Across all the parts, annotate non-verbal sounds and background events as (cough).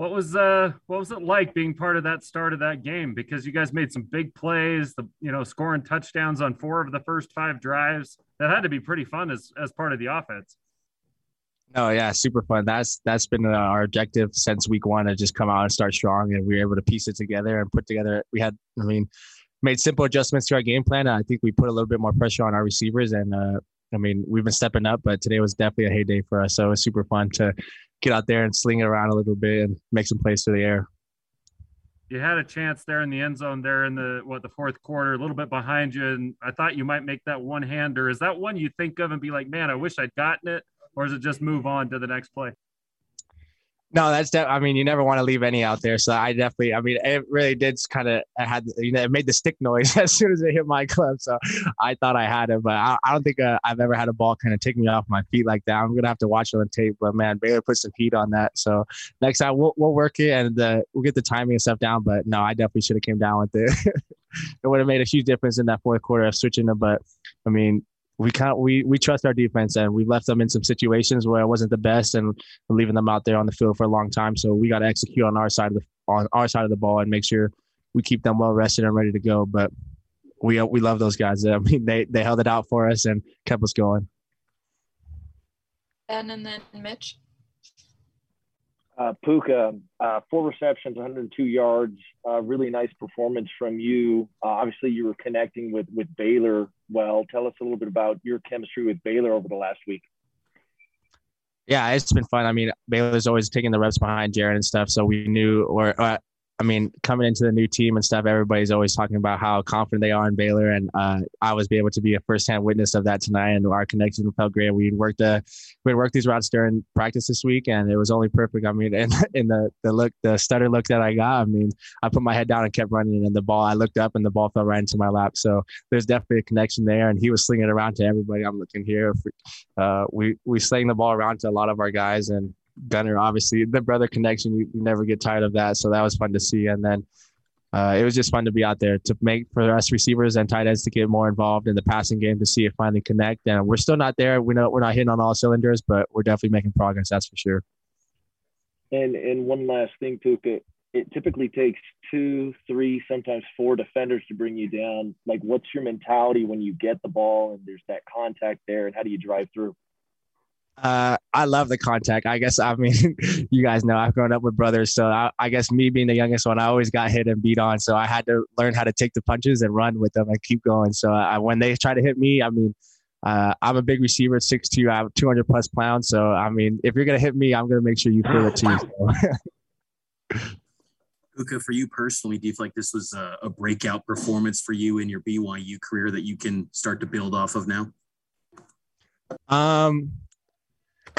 What was uh what was it like being part of that start of that game? Because you guys made some big plays, the you know, scoring touchdowns on four of the first five drives. That had to be pretty fun as as part of the offense. Oh yeah, super fun. That's that's been uh, our objective since week one to just come out and start strong, and we were able to piece it together and put together. We had, I mean, made simple adjustments to our game plan. I think we put a little bit more pressure on our receivers, and uh, I mean, we've been stepping up. But today was definitely a heyday for us, so it was super fun to get out there and sling it around a little bit and make some plays through the air. You had a chance there in the end zone there in the what the fourth quarter, a little bit behind you, and I thought you might make that one hander. Is that one you think of and be like, man, I wish I'd gotten it, or is it just move on to the next play? No, that's def- I mean, you never want to leave any out there. So I definitely, I mean, it really did kind of had you know it made the stick noise (laughs) as soon as it hit my club. So I thought I had it, but I, I don't think uh, I've ever had a ball kind of take me off my feet like that. I'm gonna have to watch it on tape. But man, Baylor put some heat on that. So next time we'll we'll work it and uh, we'll get the timing and stuff down. But no, I definitely should have came down with it. (laughs) it would have made a huge difference in that fourth quarter of switching them. But I mean, we can't we we trust our defense and we left them in some situations where it wasn't the best and leaving them out there on the field for a long time. So we got to execute on our side of the on our side of the ball and make sure we keep them well rested and ready to go. But we we love those guys. I mean, they they held it out for us and kept us going. Ben and then Mitch. Uh, Puka, uh, four receptions, 102 yards. Uh, really nice performance from you. Uh, obviously, you were connecting with with Baylor well. Tell us a little bit about your chemistry with Baylor over the last week. Yeah, it's been fun. I mean, Baylor's always taking the reps behind Jaren and stuff, so we knew, or uh, I mean, coming into the new team and stuff, everybody's always talking about how confident they are in Baylor, and uh, I was be able to be a firsthand witness of that tonight. And our connection felt great. We worked the we worked these routes during practice this week, and it was only perfect. I mean, (laughs) and in the the look, the stutter look that I got, I mean, I put my head down and kept running, and the ball, I looked up, and the ball fell right into my lap. So there's definitely a connection there, and he was slinging it around to everybody. I'm looking here. Uh, we we sling the ball around to a lot of our guys, and Gunner, obviously the brother connection, you, you, never get tired of that. So that was fun to see. And then uh, it was just fun to be out there to make for us receivers and tight ends to get more involved in the passing game to see it finally connect. And we're still not there. We know we're not hitting on all cylinders, but we're definitely making progress. That's for sure. And and one last thing, Puka. It typically takes two, three, sometimes four defenders to bring you down. Like, what's your mentality when you get the ball and there's that contact there, and how do you drive through? Uh, I love the contact. I guess I mean, (laughs) you guys know I've grown up with brothers, so I, I, guess me being the youngest one, I always got hit and beat on. So I had to learn how to take the punches and run with them and keep going. So I, when they try to hit me, I mean, uh, I'm a big receiver, 6'2", I have 200 plus pounds. So I mean, if you're gonna hit me, I'm gonna make sure you feel it too. So. (laughs) Puka, for you personally, do you feel like this was a, a breakout performance for you in your BYU career that you can start to build off of now? Um,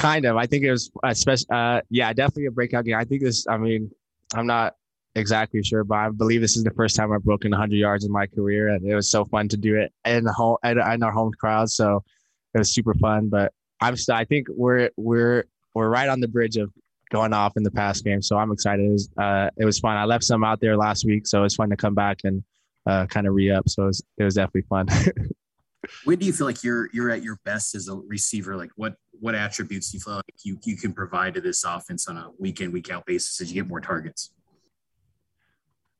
Kind of. I think it was especially. Uh, yeah, definitely a breakout game. I think this. I mean, I'm not exactly sure, but I believe this is the first time I've broken 100 yards in my career, and it was so fun to do it in the home in our home crowd. So it was super fun. But I'm still. I think we're we're we're right on the bridge of going off in the past game. So I'm excited. It was, uh, it was fun. I left some out there last week, so it's fun to come back and uh, kind of re up. So it was, it was definitely fun. (laughs) when do you feel like you're you're at your best as a receiver? Like what what attributes do you feel like you you can provide to this offense on a week in week out basis as you get more targets?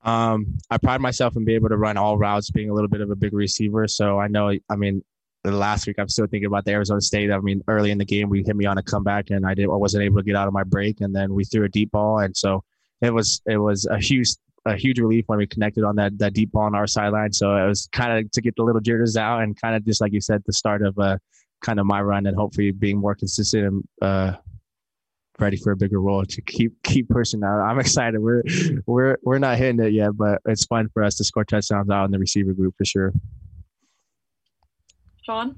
Um, I pride myself in being able to run all routes, being a little bit of a big receiver. So I know, I mean, the last week I'm still thinking about the Arizona State. I mean, early in the game we hit me on a comeback and I did I wasn't able to get out of my break, and then we threw a deep ball, and so it was it was a huge a huge relief when we connected on that that deep ball on our sideline. So it was kind of to get the little jitters out and kind of just like you said, the start of uh, kind of my run and hopefully being more consistent and uh, ready for a bigger role to keep keep pushing out. I'm excited. We're we're we're not hitting it yet, but it's fun for us to score touchdowns out in the receiver group for sure. Sean.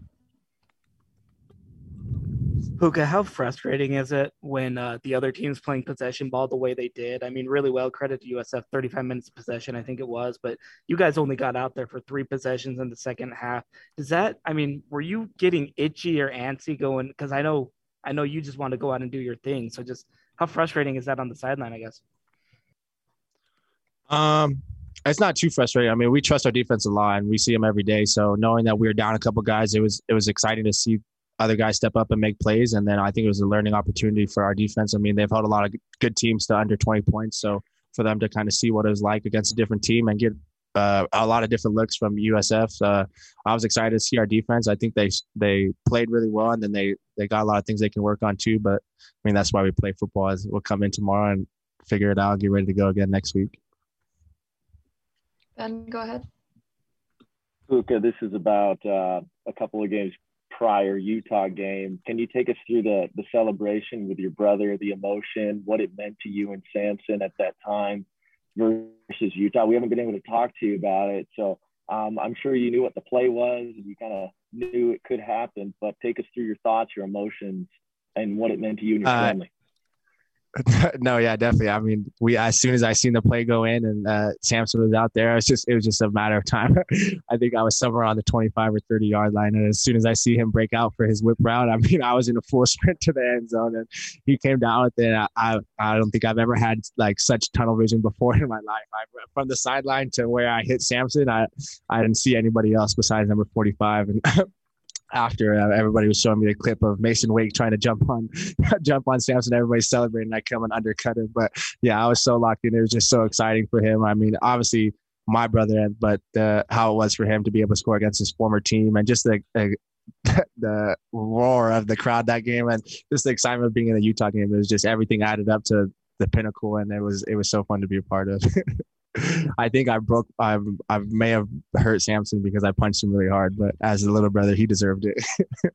Puka, how frustrating is it when uh, the other team's playing possession ball the way they did? I mean, really well, credit to USF, 35 minutes of possession, I think it was, but you guys only got out there for three possessions in the second half. Does that, I mean, were you getting itchy or antsy going? Because I know, I know you just want to go out and do your thing. So just how frustrating is that on the sideline, I guess? Um, it's not too frustrating. I mean, we trust our defensive line. We see them every day. So knowing that we were down a couple guys, it was it was exciting to see other guys step up and make plays. And then I think it was a learning opportunity for our defense. I mean, they've held a lot of good teams to under 20 points. So for them to kind of see what it was like against a different team and get uh, a lot of different looks from USF. Uh, I was excited to see our defense. I think they they played really well, and then they they got a lot of things they can work on too. But I mean, that's why we play football. Is we'll come in tomorrow and figure it out, get ready to go again next week. Ben, go ahead. Puka, this is about uh, a couple of games prior Utah game. Can you take us through the the celebration with your brother, the emotion, what it meant to you and Samson at that time versus Utah? We haven't been able to talk to you about it, so um, I'm sure you knew what the play was and you kind of knew it could happen. But take us through your thoughts, your emotions, and what it meant to you and your uh, family. (laughs) no, yeah, definitely. I mean, we as soon as I seen the play go in and uh, Samson was out there, it was just it was just a matter of time. (laughs) I think I was somewhere on the 25 or 30 yard line, and as soon as I see him break out for his whip route, I (laughs) mean, I was in a full sprint to the end zone, and he came down with it. I I don't think I've ever had like such tunnel vision before in my life. I, from the sideline to where I hit Samson, I I didn't see anybody else besides number 45, and after uh, everybody was showing me the clip of Masen Wake trying to jump on (laughs) jump on Samson. Everybody's celebrating. I come and undercut him. But yeah, I was so locked in. It was just so exciting for him. I mean, obviously my brother, but uh, how it was for him to be able to score against his former team and just the, the (laughs) the roar of the crowd that game and just the excitement of being in a Utah game. It was just everything added up to the pinnacle, and it was it was so fun to be a part of. (laughs) I think I broke. I I may have hurt Samson because I punched him really hard, but as a little brother, he deserved it. (laughs)